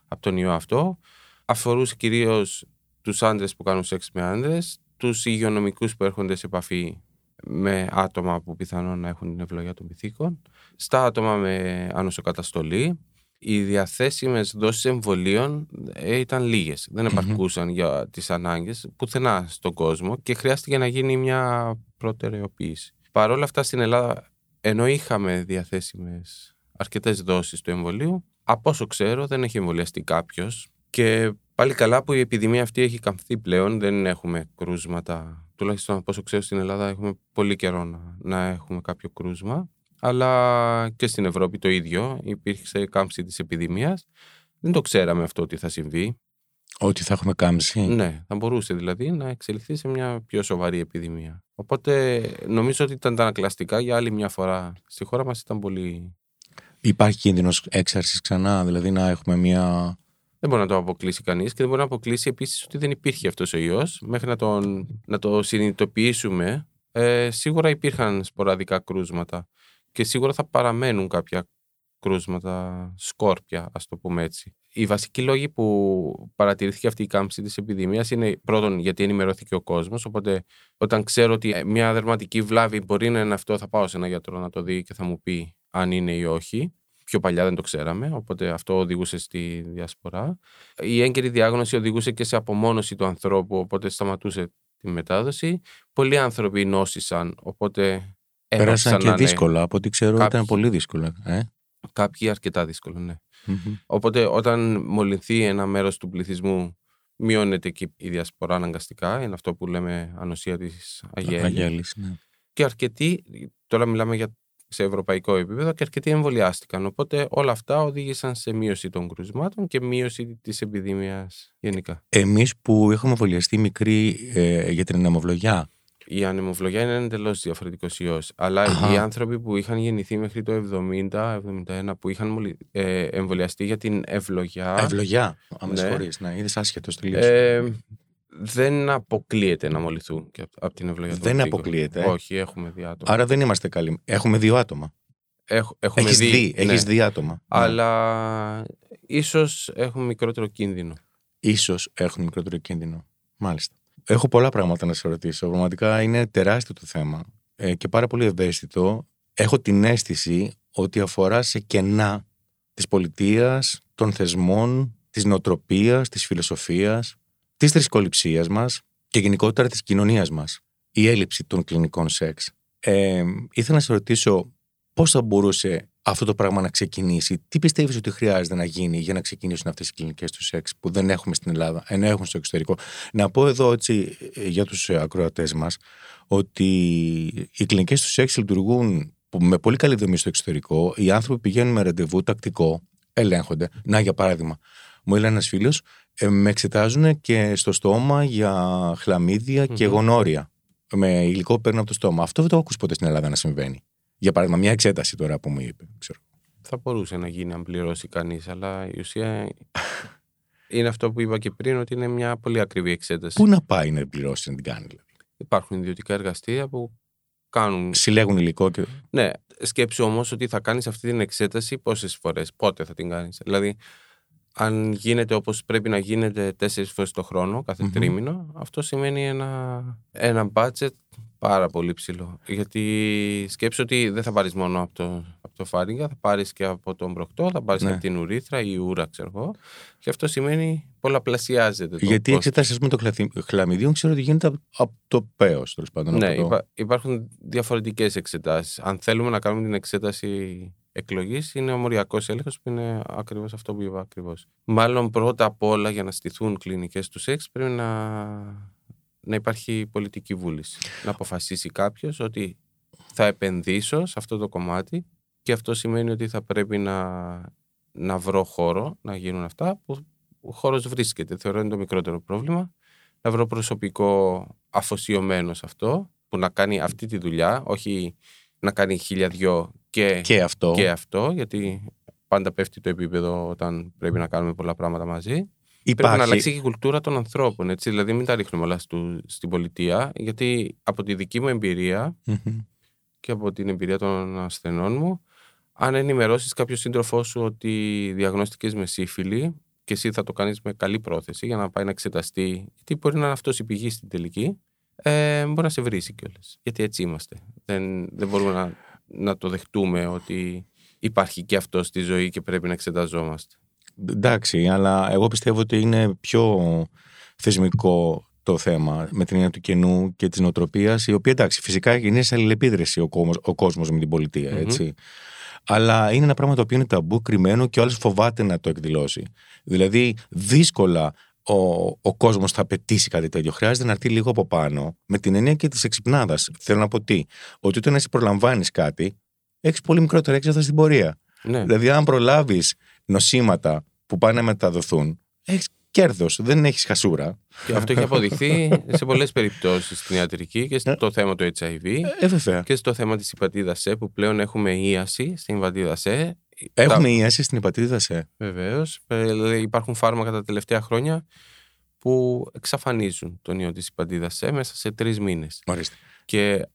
από τον ιό αυτό. Αφορούσε κυρίως τους άντρες που κάνουν σεξ με άντρες, τους υγειονομικούς που έρχονται σε επαφή με άτομα που πιθανόν να έχουν την ευλογία των πυθίκων, στα άτομα με ανοσοκαταστολή. Οι διαθέσιμες δόσεις εμβολίων ε, ήταν λίγες, δεν επαρκούσαν για τις ανάγκες πουθενά στον κόσμο και χρειάστηκε να γίνει μια προτεραιοποίηση. Παρ' όλα αυτά στην Ελλάδα, ενώ είχαμε διαθέσιμες αρκετές δόσεις του εμβολίου, από όσο ξέρω δεν έχει εμβολιαστεί κάποιος. Και πάλι καλά που η επιδημία αυτή έχει καμφθεί πλέον, δεν έχουμε κρούσματα. Τουλάχιστον από όσο ξέρω στην Ελλάδα έχουμε πολύ καιρό να, να έχουμε κάποιο κρούσμα. Αλλά και στην Ευρώπη το ίδιο, υπήρξε κάμψη της επιδημίας. Δεν το ξέραμε αυτό ότι θα συμβεί. Ότι θα έχουμε κάμψη; Ναι, θα μπορούσε δηλαδή να εξελιχθεί σε μια πιο σοβαρή επιδημία. Οπότε νομίζω ότι ήταν τα ανακλαστικά για άλλη μια φορά. Στη χώρα μας ήταν πολύ Υπάρχει κίνδυνος έξαρσης ξανά, δηλαδή να έχουμε μια. Δεν μπορεί να το αποκλείσει κανείς και δεν μπορεί να αποκλείσει επίσης ότι δεν υπήρχε αυτός ο ιός. Μέχρι να, τον, να το συνειδητοποιήσουμε, ε, σίγουρα υπήρχαν σποραδικά κρούσματα και σίγουρα θα παραμένουν κάποια κρούσματα, σκόρπια, ας το πούμε έτσι. Οι βασικοί λόγοι που παρατηρήθηκε αυτή η κάμψη της επιδημίας είναι πρώτον γιατί ενημερώθηκε ο κόσμος. Οπότε, όταν ξέρω ότι ε, μια δερματική βλάβη μπορεί να είναι αυτό, θα πάω σε ένα γιατρό να το δει και θα μου πει αν είναι ή όχι. Πιο παλιά δεν το ξέραμε, οπότε αυτό οδηγούσε στη διασπορά. Η έγκαιρη διάγνωση οδηγούσε και σε απομόνωση του ανθρώπου, οπότε σταματούσε τη μετάδοση. Πολλοί άνθρωποι νόσησαν, οπότε Πέρασαν έγραψαν και να είναι δύσκολα. Από ό,τι ξέρω ήταν Κάποιοι. πολύ δύσκολα. Ε; Κάποιοι αρκετά δύσκολο, ναι. Μμμ. Οπότε όταν μολυνθεί ένα μέρος του πληθυσμού, μειώνεται και η διασπορά αναγκαστικά. Είναι αυτό που λέμε ανοσία της αγέλης. Αγέλης, ναι. Και αρκετοί, τώρα μιλάμε για σε ευρωπαϊκό επίπεδο, και αρκετοί εμβολιάστηκαν. Οπότε όλα αυτά οδήγησαν σε μείωση των κρουσμάτων και μείωση της επιδημίας γενικά. Εμείς που έχουμε εμβολιαστεί μικροί ε, για την ανεμοβλογιά, Η ανεμοβλογιά είναι εντελώς διαφορετικός ιός. Αλλά Αχα. οι άνθρωποι που είχαν γεννηθεί μέχρι το 70-71, που είχαν μολυ- ε, εμβολιαστεί για την ευλογιά. ευλογιά. Αν με Ναι. συγχωρείς, ναι, είδες άσχετος τελείως. Ε, δεν αποκλείεται να μολυθούν και από την ευλογία των Δεν πυθίκων. αποκλείεται. Όχι, έχουμε δει άτομα. Άρα δεν είμαστε καλοί. Έχουμε δύο άτομα. Έχ- έχουμε Έχεις δει, δει, ναι. έχεις δει άτομα. Ναι. Αλλά ίσως έχουν μικρότερο κίνδυνο. Ίσως έχουν μικρότερο κίνδυνο. Μάλιστα. Έχω πολλά πράγματα να σε ρωτήσω. Πραγματικά είναι τεράστιο το θέμα ε, και πάρα πολύ ευαίσθητο. Έχω την αίσθηση ότι αφορά σε κενά της πολιτείας, των θεσμών, της νοοτροπίας, της φιλοσοφίας, της θρησκοληψίας μας και γενικότερα της κοινωνίας μας. Η έλλειψη των κλινικών σεξ. Ε, ήθελα να σε ρωτήσω πώς θα μπορούσε αυτό το πράγμα να ξεκινήσει, τι πιστεύεις ότι χρειάζεται να γίνει για να ξεκινήσουν αυτές οι κλινικές του σεξ που δεν έχουμε στην Ελλάδα, ενώ έχουν στο εξωτερικό; Να πω εδώ έτσι ε, για τους ε, ακροατές μας ότι οι κλινικές του σεξ λειτουργούν που- με πολύ καλή δομή στο εξωτερικό. Οι άνθρωποι πηγαίνουν με ραντεβού τακτικό, ελέγχονται. Να, για παράδειγμα, μου έλεγε ένας φίλος, ε, με εξετάζουν και στο στόμα για χλαμίδια και Μμμ. γονόρια. Με υλικό που παίρνω από το στόμα. Αυτό δεν το έχω ακούσει ποτέ στην Ελλάδα να συμβαίνει. Για παράδειγμα, μια εξέταση τώρα που μου είπε. Ξέρω. Θα μπορούσε να γίνει αν πληρώσει κανείς, αλλά η ουσία είναι αυτό που είπα και πριν, ότι είναι μια πολύ ακριβή εξέταση. Πού να πάει να πληρώσει να την κάνει, δηλαδή; Υπάρχουν ιδιωτικά εργαστήρια που κάνουν. Συλλέγουν υλικό και. Ναι, σκέψου όμως ότι θα κάνεις αυτή την εξέταση πόσες φορές, πότε θα την κάνεις. Δηλαδή, αν γίνεται όπως πρέπει να γίνεται τέσσερις φορές το χρόνο, κάθε Μμμ. τρίμηνο, αυτό σημαίνει ένα, ένα budget πάρα πολύ ψηλό. Γιατί σκέψου ότι δεν θα πάρεις μόνο από το, από το φάριγγα, θα πάρεις και από τον προκτό, θα πάρεις Ναι. και από την ουρήθρα ή ούρα, ξέρω εγώ. Και αυτό σημαίνει πολλαπλασιάζεται το Γιατί η κόστος. εξέταση ας πούμε, των χλαθι- χλαμιδίων ξέρω ότι γίνεται από, από το πέος τέλος πάντων. Ναι, από το... υπά- υπάρχουν διαφορετικές εξετάσεις. Αν θέλουμε να κάνουμε την εξέταση εκλογής, είναι ο μοριακός έλεγχος που είναι ακριβώς αυτό που είπα ακριβώς. Μάλλον πρώτα απ' όλα για να στηθούν κλινικές του σεξ πρέπει να, να υπάρχει πολιτική βούληση. Να αποφασίσει κάποιος ότι θα επενδύσω σε αυτό το κομμάτι και αυτό σημαίνει ότι θα πρέπει να, να βρω χώρο να γίνουν αυτά που ο χώρος βρίσκεται. Θεωρώ είναι το μικρότερο πρόβλημα. Να βρω προσωπικό αφοσιωμένο σε αυτό που να κάνει αυτή τη δουλειά, όχι να κάνει χίλια δυο και, Και αυτό. και αυτό, γιατί πάντα πέφτει το επίπεδο όταν πρέπει να κάνουμε πολλά πράγματα μαζί. Πρέπει Υπάρχει. να αλλάξει και η κουλτούρα των ανθρώπων. Έτσι. Δηλαδή, μην τα ρίχνουμε όλα στου, στην πολιτεία, γιατί από τη δική μου εμπειρία Μμμ. και από την εμπειρία των ασθενών μου, αν ενημερώσεις κάποιος σύντροφός σου ότι διαγνώστηκες με σύφυλλη και εσύ θα το κάνεις με καλή πρόθεση για να πάει να εξεταστεί, γιατί μπορεί να είναι αυτός η πηγή στην τελική, ε, μπορεί να σε βρήσει κιόλας. Γιατί έτσι είμαστε. Δεν, δεν μπορούμε να, να το δεχτούμε ότι υπάρχει και αυτό στη ζωή και πρέπει να εξεταζόμαστε. Εντάξει, αλλά εγώ πιστεύω ότι είναι πιο θεσμικό το θέμα με την έννοια του κενού και της νοοτροπίας, η οποία εντάξει, φυσικά είναι σε αλληλεπίδραση ο κόσμος, ο κόσμος με την πολιτεια Μμμ. έτσι. Αλλά είναι ένα πράγμα το οποίο είναι ταμπού, κρυμμένο και ο άλλος φοβάται να το εκδηλώσει. Δηλαδή, δύσκολα ο, ο κόσμος θα απαιτήσει κάτι τέτοιο. Χρειάζεται να έρθει λίγο από πάνω, με την έννοια και της εξυπνάδας. Θέλω να πω τι, ότι όταν εσύ προλαμβάνεις κάτι, έχεις πολύ μικρότερη έξοδο στην πορεία. Ναι. Δηλαδή, αν προλάβεις νοσήματα που πάνε να μεταδοθούν, έχεις κέρδος, δεν έχεις χασούρα. Και αυτό έχει αποδειχθεί σε πολλές περιπτώσεις στην ιατρική και στο θέμα του HIV Ε, βέβαια. και στο θέμα της υπατήδα ΣΕ που πλέον έχουμε ίαση στην υπατήδα ΣΕ. Έχουμε ίαση στην υπατήτηδα σε. Βεβαίως. Δηλαδή υπάρχουν φάρμακα τα τελευταία χρόνια που εξαφανίζουν τον ιό της υπατήδα ΣΕ μέσα σε τρεις μήνες. Ορίστε. Και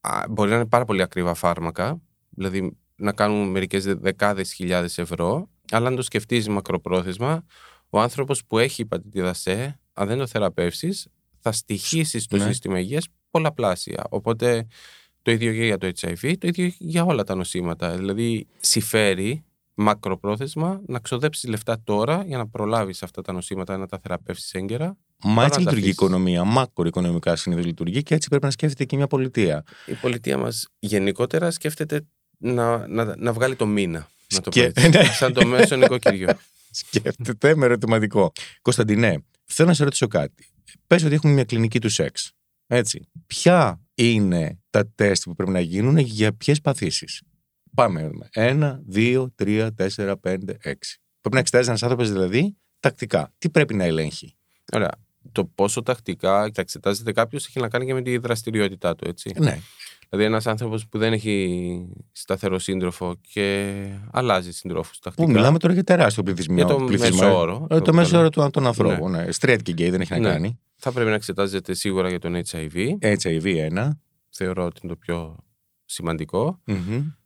α, μπορεί να είναι πάρα πολύ ακριβά φάρμακα, δηλαδή να κάνουν μερικές δεκάδες χιλιάδες ευρώ, αλλά αν το σκεφτείς μακροπρόθεσμα, ο άνθρωπος που έχει υπατήτηδα ΣΕ, αν δεν το θεραπεύσει, θα στοιχήσει στο Ναι. σύστημα υγείας πολλαπλάσια. Οπότε το ίδιο και για το HIV, το ίδιο για όλα τα νοσήματα. Δηλαδή, συμφέρει μακροπρόθεσμα να ξοδέψεις λεφτά τώρα για να προλάβεις αυτά τα νοσήματα, να τα θεραπεύσεις έγκαιρα. Μα Παρά έτσι τα λειτουργεί η αφήσεις. οικονομία. Μακροοικονομικά συνήθως λειτουργεί και έτσι πρέπει να σκέφτεται και μια πολιτεία. Η πολιτεία μας γενικότερα σκέφτεται να, να, να βγάλει το μήνα. Να το πω Σκε- έτσι. Ναι. Σαν το μέσο νοικοκυριό. Σκέφτεται με ερωτηματικό. Κωνσταντινέ, θέλω να σε ρωτήσω κάτι. Πες ότι έχουμε μια κλινική του σεξ. Έτσι. Ποια είναι τα τεστ που πρέπει να γίνουν για ποιες παθήσεις. Πάμε. Ένα, δύο, τρία, τέσσερα, πέντε, έξι. Πρέπει να εξετάζει ένας άνθρωπος δηλαδή τακτικά. Τι πρέπει να ελέγχει; Ωραία. Το πόσο τακτικά θα εξετάζεται κάποιος έχει να κάνει και με τη δραστηριότητά του, έτσι. Ναι. Δηλαδή, ένας άνθρωπος που δεν έχει σταθερό σύντροφο και αλλάζει συντρόφους τακτικά. Πού μιλάμε τώρα για τεράστιο πληθυσμό. Για το πληθυσμό, μέσο ε. όρο. Ε, Το Το μέσο καλό. όρο των, των ανθρώπων. Ναι. Straight και gay δεν έχει να Ναι. κάνει. Θα πρέπει να εξετάζεται σίγουρα για τον HIV. HIV 1. Θεωρώ ότι είναι το πιο σημαντικό. Μμμ.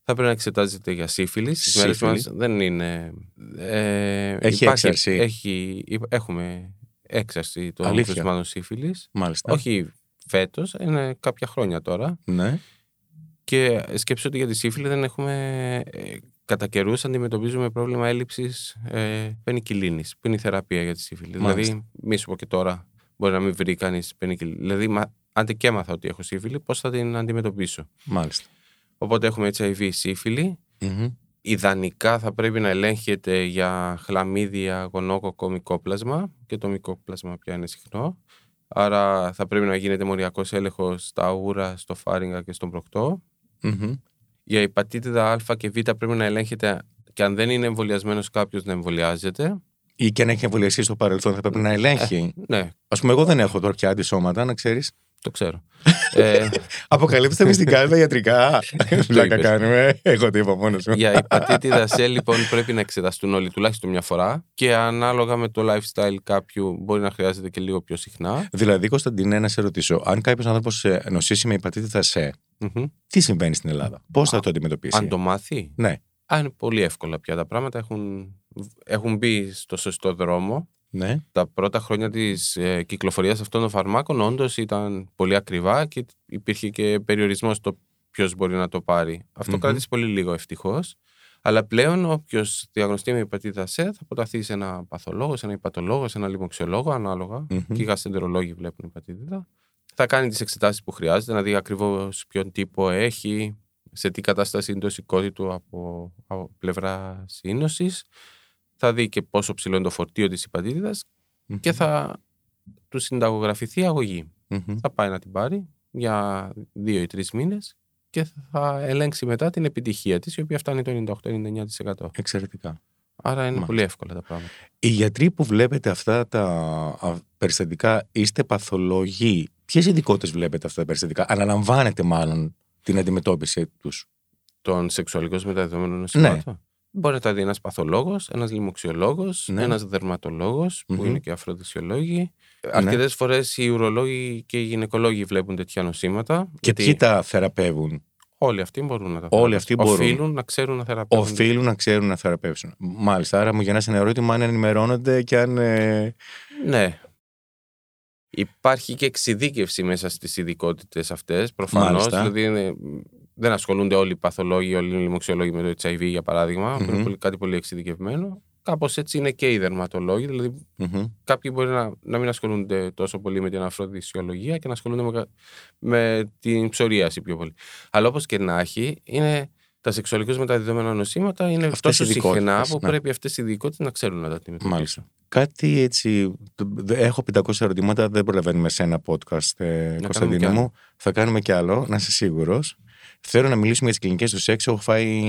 Θα πρέπει να εξετάζεται για σύφυλλη. Στις μέρες Σύφυλλη. μας δεν είναι. Ε, Έχει έξαρση. Έχει, έχουμε έξαρση των Αλήθεια. κρουσμάτων σύφυλλης. Μάλιστα. Όχι φέτος, είναι κάποια χρόνια τώρα. Ναι. Και σκέψω ότι για τη σύφυλλη δεν έχουμε. Ε, κατά καιρούς αντιμετωπίζουμε πρόβλημα έλλειψης ε, πενικυλίνης, που είναι η θεραπεία για τη σύφυλλη. Μάλιστα. Δηλαδή, μη σου πω και τώρα, μπορεί να μην βρει κανείς πενικυλίνη. Δηλαδή, μα, αν και έμαθα ότι έχω σύφυλλη, πώς θα την αντιμετωπίσω; Μάλιστα. Οπότε έχουμε HIV σύφυλλη. Μμμ. Ιδανικά θα πρέπει να ελέγχεται για χλαμίδια, γονόκοκο, μικόπλασμα και το μικόπλασμα πια είναι συχνό. Άρα θα πρέπει να γίνεται μοριακός έλεγχος στα ούρα, στο φάριγγα και στον προκτό. Μμμ. Για υπατήτηδα Α και Β πρέπει να ελέγχεται και αν δεν είναι εμβολιασμένος κάποιος να εμβολιάζεται. Ή και αν έχει εμβολιαστεί στο παρελθόν, θα πρέπει να ελέγχει. Ναι, Α πούμε, εγώ δεν έχω τώρα πια αντισώματα, να ξέρεις. το ξέρω. ε, Αποκαλύπτεται με στην κάρτα ιατρικά. Βλάκα είπες. κάνουμε. Εγώ το είπα μόνος μου. για υπατήτηδα C λοιπόν πρέπει να εξεταστούν όλοι τουλάχιστον μια φορά και ανάλογα με το lifestyle κάποιου μπορεί να χρειάζεται και λίγο πιο συχνά. Δηλαδή, Κωνσταντινέ, να σε ρωτήσω, αν κάποιος άνθρωπος νοσήσει με υπατήτητα σε, Μμμ. τι συμβαίνει στην Ελλάδα, πώς θα το αντιμετωπίσει; Αν το μάθει, Ναι, α, είναι πολύ εύκολα πια τα πράγματα. Έχουν, έχουν μπει στο σωστό δρόμο. ναι. Τα πρώτα χρόνια της ε, κυκλοφορίας αυτών των φαρμάκων όντως ήταν πολύ ακριβά και υπήρχε και περιορισμός στο ποιος μπορεί να το πάρει. Αυτό Μμμ. κράτησε πολύ λίγο ευτυχώς. Αλλά πλέον όποιος διαγνωστεί με υπατήτα C θα αποταθεί σε ένα παθολόγο, σε ένα υπατολόγο, σε ένα λοιμοξιολόγο, ανάλογα. Μμμ. Και οι γαστρεντερολόγοι βλέπουν υπατήτητα. Θα κάνει τις εξετάσεις που χρειάζεται, να δει ακριβώς ποιον τύπο έχει, σε τι κατάσταση είναι το σηκώτη του από, από πλευρά σύνωσης. Θα δει και πόσο ψηλό είναι το φορτίο της υπατήτηδας και θα του συνταγογραφηθεί αγωγή. Μμμ. Θα πάει να την πάρει για δύο ή τρεις μήνες και θα ελέγξει μετά την επιτυχία της, η οποία φτάνει το 98-99%. Εξαιρετικά. Άρα είναι Μάλιστα. πολύ εύκολα τα πράγματα. Οι γιατροί που βλέπετε αυτά τα α, περιστατικά, είστε παθολόγοι. Ποιες ειδικότητες βλέπετε αυτά τα περιστατικά, αναλαμβάνετε μάλλον την αντιμετώπιση τους; Των σεξουαλικώς μεταδεδομένων Ναι. νοσημάτων. Μπορεί να τα δει ένας παθολόγος, ένας λοιμοξιολόγος, Ναι. ένας δερματολόγος, που Μμμ. είναι και αφροδισιολόγοι. Ναι. Αρκετές φορές οι ουρολόγοι και οι γυναικολόγοι βλέπουν τέτοια νοσήματα. Και γιατί ποιοι τα θεραπεύουν; Όλοι αυτοί μπορούν να τα Όλοι αυτοί μπορούν. Οφείλουν να ξέρουν να θεραπεύουν. Οφείλουν να ξέρουν να θεραπεύσουν. Μάλιστα. Άρα μου γεννάς ένα ερώτημα αν ενημερώνονται και αν. ε, Ναι. Υπάρχει και εξειδίκευση μέσα στις ειδικότητες αυτές, προφανώς. Μάλιστα. Δηλαδή είναι- δεν ασχολούνται όλοι οι παθολόγοι, όλοι οι λοιμοξιολόγοι με το HIV για παράδειγμα, που Μμμ. είναι πολύ, κάτι πολύ εξειδικευμένο. Κάπως έτσι είναι και οι δερματολόγοι, δηλαδή μμμ. κάποιοι μπορεί να, να μην ασχολούνται τόσο πολύ με την αφροδισιολογία και να ασχολούνται με, κα- με την ψωρίαση πιο πολύ. Αλλά όπως και να έχει, είναι τα σεξουαλικώς μεταδεδομένα νοσήματα είναι Αυτές τόσο οι ειδικότητες, συχνά που ναι. πρέπει αυτές οι ειδικότητες να ξέρουν να τα αντιμετωπίσουν. Μάλιστα. Κάτι έτσι. το- δε- Έχω 500 ερωτήματα, δεν προλαβαίνουμε σε ένα podcast, ε, κάνουμε Κωνσταντίνο κι άλλο. μου. Θα κάνουμε κι άλλο, να είσαι σίγουρος. Θέλω να μιλήσουμε για τις κλινικές του σεξ. Έχω φάει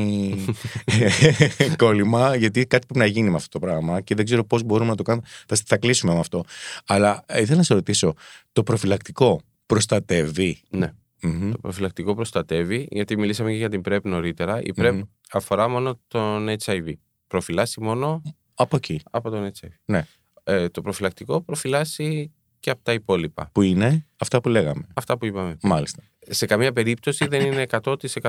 κόλλημα, γιατί κάτι πρέπει να γίνει με αυτό το πράγμα και δεν ξέρω πώς μπορούμε να το κάνουμε. Θα, θα κλείσουμε με αυτό. Αλλά ε, ήθελα να σε ρωτήσω, το προφυλακτικό προστατεύει. Ναι. Μμμ. Το προφυλακτικό προστατεύει, γιατί μιλήσαμε και για την PrEP νωρίτερα. Η PrEP Μμμ. αφορά μόνο τον HIV. Προφυλάσσει μόνο Από εκεί. από τον HIV. Ναι. Ε, το προφυλακτικό προφυλάσσει και από τα υπόλοιπα. Που είναι αυτά που λέγαμε. Αυτά που είπαμε. Μάλιστα. Σε καμία περίπτωση δεν είναι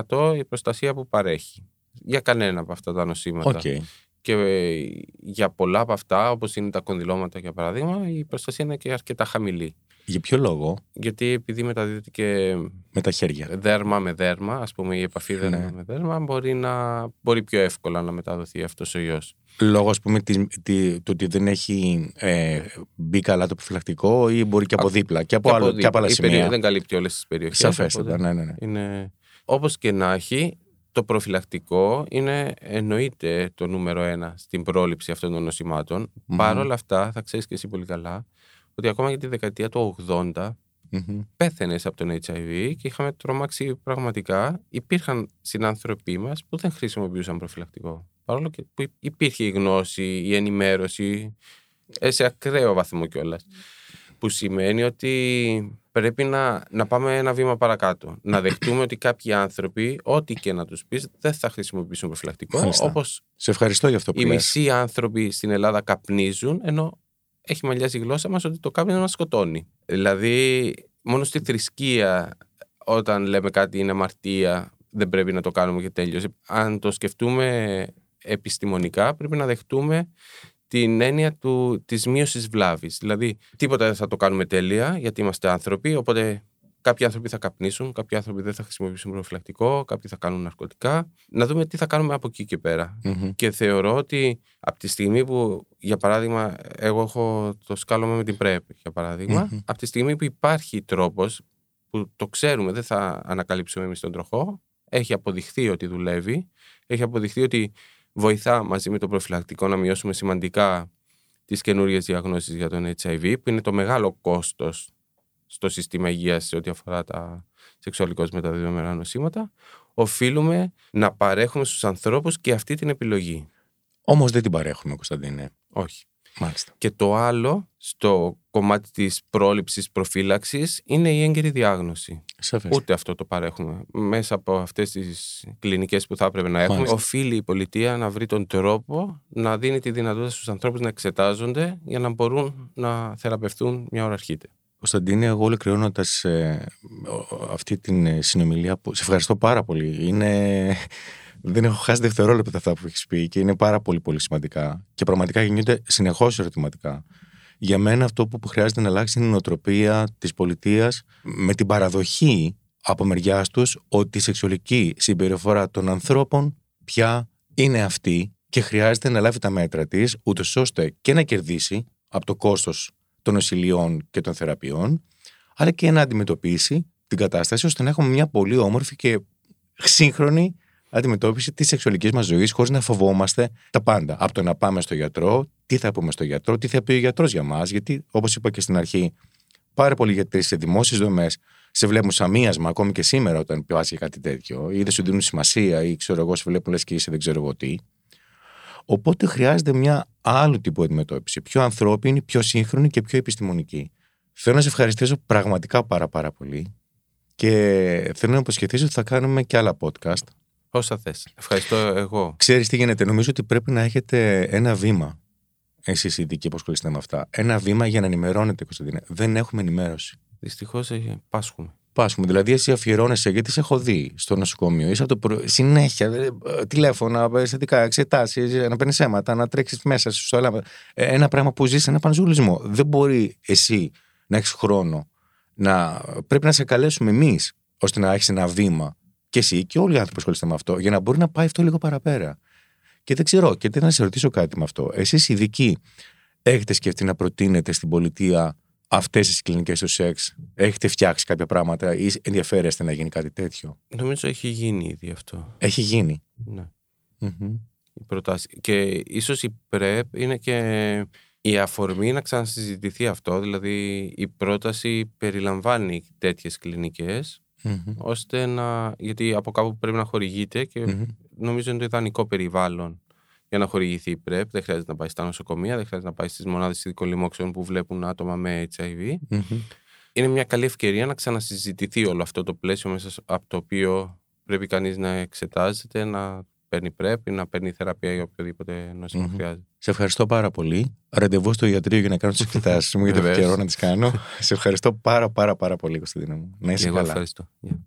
100% η προστασία που παρέχει. Για κανένα από αυτά τα νοσήματα. Οκ. Και ε, για πολλά από αυτά, όπως είναι τα κονδυλώματα για παράδειγμα, η προστασία είναι και αρκετά χαμηλή. Για ποιο λόγο; Γιατί επειδή μεταδίδεται και με τα χέρια. δέρμα με δέρμα, ας πούμε η επαφή δέρμα Ναι. με δέρμα, μπορεί, να, μπορεί πιο εύκολα να μεταδοθεί αυτός ο ιός. Λόγω, ας πούμε, της, τη, του ότι δεν έχει ε, μπει καλά το προφυλακτικό ή μπορεί και από δίπλα και από, Και άλλο, από και από άλλα η περι- σημεία. Δεν καλύπτει όλες τις περιοχές. Σαφέστατα, οπότε ναι, ναι, ναι. Είναι... Όπως και να έχει, το προφυλακτικό είναι εννοείται το νούμερο ένα στην πρόληψη αυτών των νοσημάτων. Μμμ. Παρ' όλα αυτά, θα ξέρεις και εσύ πολύ καλά, ότι ακόμα για τη δεκαετία του 80 Μμμ. πέθανε από τον HIV και είχαμε τρομάξει πραγματικά. Υπήρχαν συνάνθρωποι μας που δεν χρησιμοποιούσαν προφυλακτικό. Παρόλο και που υπήρχε η γνώση, η ενημέρωση, ε, σε ακραίο βαθμό κιόλας. Που σημαίνει ότι πρέπει να, να πάμε ένα βήμα παρακάτω. Να δεχτούμε ότι κάποιοι άνθρωποι, ό,τι και να τους πεις, δεν θα χρησιμοποιήσουν προφυλακτικό. Μάλιστα. Όπως Σε ευχαριστώ για αυτό που οι λες. μισοί άνθρωποι στην Ελλάδα καπνίζουν, ενώ έχει μαλλιάσει η γλώσσα μας ότι το κάπνισμα μας σκοτώνει. Δηλαδή, μόνο στη θρησκεία, όταν λέμε κάτι είναι αμαρτία, δεν πρέπει να το κάνουμε και τέλειωσε. Αν το σκεφτούμε επιστημονικά, πρέπει να δεχτούμε την έννοια του, της μείωσης βλάβης. Δηλαδή, τίποτα δεν θα το κάνουμε τέλεια, γιατί είμαστε άνθρωποι, οπότε κάποιοι άνθρωποι θα καπνίσουν, κάποιοι άνθρωποι δεν θα χρησιμοποιήσουν προφυλακτικό, κάποιοι θα κάνουν ναρκωτικά. Να δούμε τι θα κάνουμε από εκεί και πέρα. Μμμ. Και θεωρώ ότι από τη στιγμή που, για παράδειγμα, εγώ έχω το σκάλωμα με την PrEP, για παράδειγμα, Μμμ. από τη στιγμή που υπάρχει τρόπος που το ξέρουμε, δεν θα ανακαλύψουμε εμείς τον τροχό, έχει αποδειχθεί ότι δουλεύει, έχει αποδειχθεί ότι βοηθά μαζί με το προφυλακτικό να μειώσουμε σημαντικά τις καινούριες διαγνώσεις για τον HIV, που είναι το μεγάλο κόστος στο σύστημα υγείας σε ό,τι αφορά τα σεξουαλικώς μεταδεδομένα νοσήματα, οφείλουμε να παρέχουμε στους ανθρώπους και αυτή την επιλογή. Όμως δεν την παρέχουμε, Κωνσταντίνε. Όχι. Μάλιστα. Και το άλλο, στο κομμάτι της πρόληψης προφύλαξης, είναι η έγκαιρη διάγνωση. Σαφές. Ούτε αυτό το παρέχουμε. Μέσα από αυτές τις κλινικές που θα έπρεπε να έχουμε, Μάλιστα. οφείλει η πολιτεία να βρει τον τρόπο να δίνει τη δυνατότητα στους ανθρώπους να εξετάζονται για να μπορούν να θεραπευτούν μια ώρα αρχίτερα. Κωνσταντίνε, εγώ ολοκληρώνοντας αυτή την ε, συνομιλία που σε ευχαριστώ πάρα πολύ. Είναι... Δεν έχω χάσει δευτερόλεπτα αυτά που έχεις πει και είναι πάρα πολύ πολύ σημαντικά. Και πραγματικά γεννιούνται συνεχώς ερωτηματικά. Για μένα αυτό που χρειάζεται να αλλάξει είναι η νοοτροπία της πολιτείας με την παραδοχή από μεριάς τους ότι η σεξουαλική συμπεριφορά των ανθρώπων πια είναι αυτή και χρειάζεται να λάβει τα μέτρα της, ούτως ώστε και να κερδίσει από το κόστος των νοσηλειών και των θεραπείων, αλλά και να αντιμετωπίσει την κατάσταση ώστε να έχουμε μια πολύ όμορφη και σύγχρονη αντιμετώπιση της σεξουαλικής μας ζωής, χωρίς να φοβόμαστε τα πάντα. Από το να πάμε στο γιατρό, τι θα πούμε στο γιατρό, τι θα πει ο γιατρός για μας. Γιατί, όπως είπα και στην αρχή, πάρα πολλοί γιατροί σε δημόσιες δομές σε βλέπουν σαν μίασμα ακόμη και σήμερα όταν πας για κάτι τέτοιο, ή δεν σου δίνουν σημασία, ή ξέρω εγώ, σε βλέπουν λες και είσαι δεν ξέρω εγώ τι. Οπότε χρειάζεται μια άλλου τύπου αντιμετώπιση. Πιο ανθρώπινη, πιο σύγχρονη και πιο επιστημονική. Θέλω να σε ευχαριστήσω πραγματικά πάρα πάρα πολύ και θέλω να υποσχεθήσω ότι θα κάνουμε και άλλα podcast. Όσα θες. Ευχαριστώ εγώ. Ξέρεις τι γίνεται, νομίζω ότι πρέπει να έχετε ένα βήμα εσείς οι ειδικοί που ασχολείστε με αυτά. Ένα βήμα για να ενημερώνετε, Κωνσταντίνε. Δεν έχουμε ενημέρωση. Δυστυχώς ε, πάσχουμε. Πάσχουμε. Δηλαδή, εσύ αφιερώνεσαι, γιατί σε έχω δει στο νοσοκομείο. Είσαι από το προ... Συνέχεια, ε, τηλέφωνα, περιστατικά, εξετάσεις, να παίρνει αίματα, να τρέξεις μέσα σου. Ε, ένα πράγμα που ζεις σε ένα πανζουλισμό. Δεν μπορεί εσύ να έχεις χρόνο να. Πρέπει να σε καλέσουμε εμείς ώστε να έχεις ένα βήμα και εσύ και όλοι οι άνθρωποι που ασχολείστε με αυτό, για να μπορεί να πάει αυτό λίγο παραπέρα. Και δεν ξέρω, και θέλω να σε ρωτήσω κάτι με αυτό. Εσείς ειδικοί έχετε σκεφτεί να προτείνετε στην πολιτεία αυτές τι κλινικέ του σεξ, έχετε φτιάξει κάποια πράγματα ή ενδιαφέρεστε να γίνει κάτι τέτοιο; Νομίζω έχει γίνει ήδη αυτό. Έχει γίνει. Ναι. Mm-hmm. Η προτάση. Και ίσως η ΠρΕΠ είναι και η αφορμή να ξανασυζητηθεί αυτό. Δηλαδή η πρόταση περιλαμβάνει τέτοιες κλινικές Mm-hmm. ώστε να. Γιατί από κάπου πρέπει να χορηγείται και Mm-hmm. νομίζω είναι το ιδανικό περιβάλλον για να χορηγηθεί η ΠρΕΠ. Δεν χρειάζεται να πάει στα νοσοκομεία, δεν χρειάζεται να πάει στις μονάδες ειδικών λοιμόξεων που βλέπουν άτομα με HIV. Mm-hmm. Είναι μια καλή ευκαιρία να ξανασυζητηθεί όλο αυτό το πλαίσιο μέσα από το οποίο πρέπει κανείς να εξετάζεται, να παίρνει PrEP ή να παίρνει θεραπεία για οποιοδήποτε νόσημα Μμμ. χρειάζεται. Σε ευχαριστώ πάρα πολύ. Ραντεβού στο ιατρείο για να κάνω τις εξετάσει μου, γιατί έχω Βεβαίως. καιρό να τις κάνω. Σε ευχαριστώ πάρα πάρα πάρα πολύ, Κωνσταντίνα μου. Να είσαι Εγώ καλά. ευχαριστώ. Γεια.